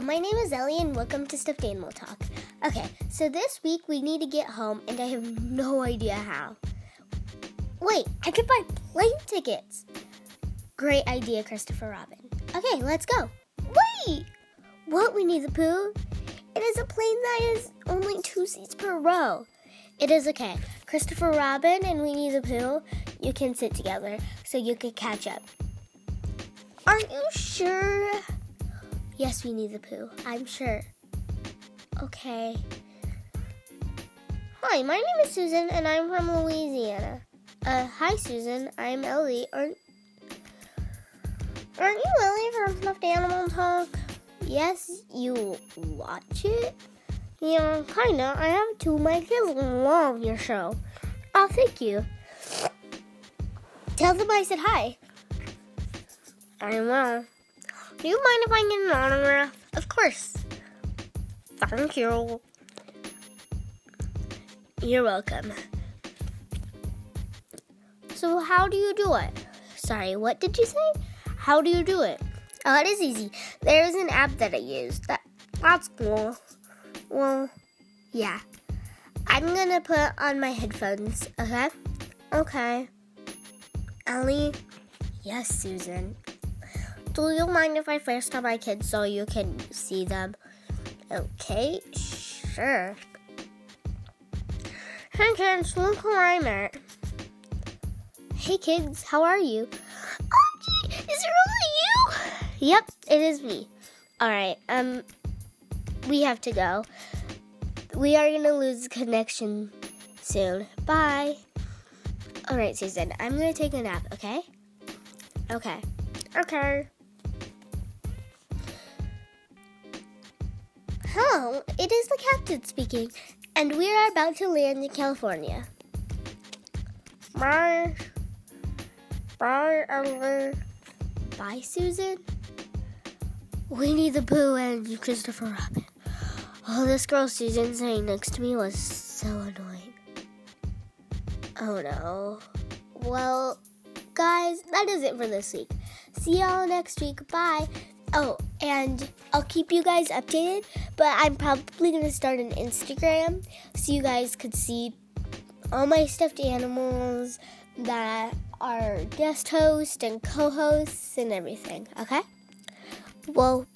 my name is Ellie, and welcome to Stuffed Animal Talk. Okay, so this week we need to get home, and I have no idea how. Wait, I could buy plane tickets. Great idea, Christopher Robin. Okay, let's go. Wait! What, Winnie the Pooh? It is a plane that is only two seats per row. It is okay. Christopher Robin and Winnie the Pooh, you can sit together so you can catch up. Are you sure? Yes, Winnie the Pooh. I'm sure. Okay. Hi, my name is Susan, and I'm from Louisiana. Uh, hi, Susan. I'm Ellie. Aren't Aren't you Ellie from Stuffed Animal Talk? Yes, you watch it? Yeah, kinda. I have two. My kids love your show. Oh, thank you. Tell them I said hi. I will. Do you mind if I get an autograph? Of course. Thank you. You're welcome. So, how do you do it? Sorry, what did you say? How do you do it? Oh, it is easy. There is an app that I use. That that's cool. Well, yeah. I'm gonna put on my headphones. Okay. Okay. Ellie. Yes, Susan. Do you mind if I FaceTime my kids so you can see them? Okay, sure. Hey kids, look who I'm at. Hey kids, how are you? Oh gee, is it really you? Yep, it is me. Alright, um we have to go. We are gonna lose connection soon. Bye. Alright, Susan, I'm gonna take a nap, okay? Okay. Okay. Hello, it is the captain speaking, and we are about to land in California. Bye. Bye, Ellie. Bye, Susan. Winnie the Pooh and Christopher Robin. Oh, this girl Susan sitting next to me was so annoying. Oh no. Well, guys, that is it for this week. See y'all next week. Bye. Oh, and I'll keep you guys updated, but I'm probably going to start an Instagram so you guys could see all my stuffed animals that are guest hosts and co hosts and everything. Okay? Well.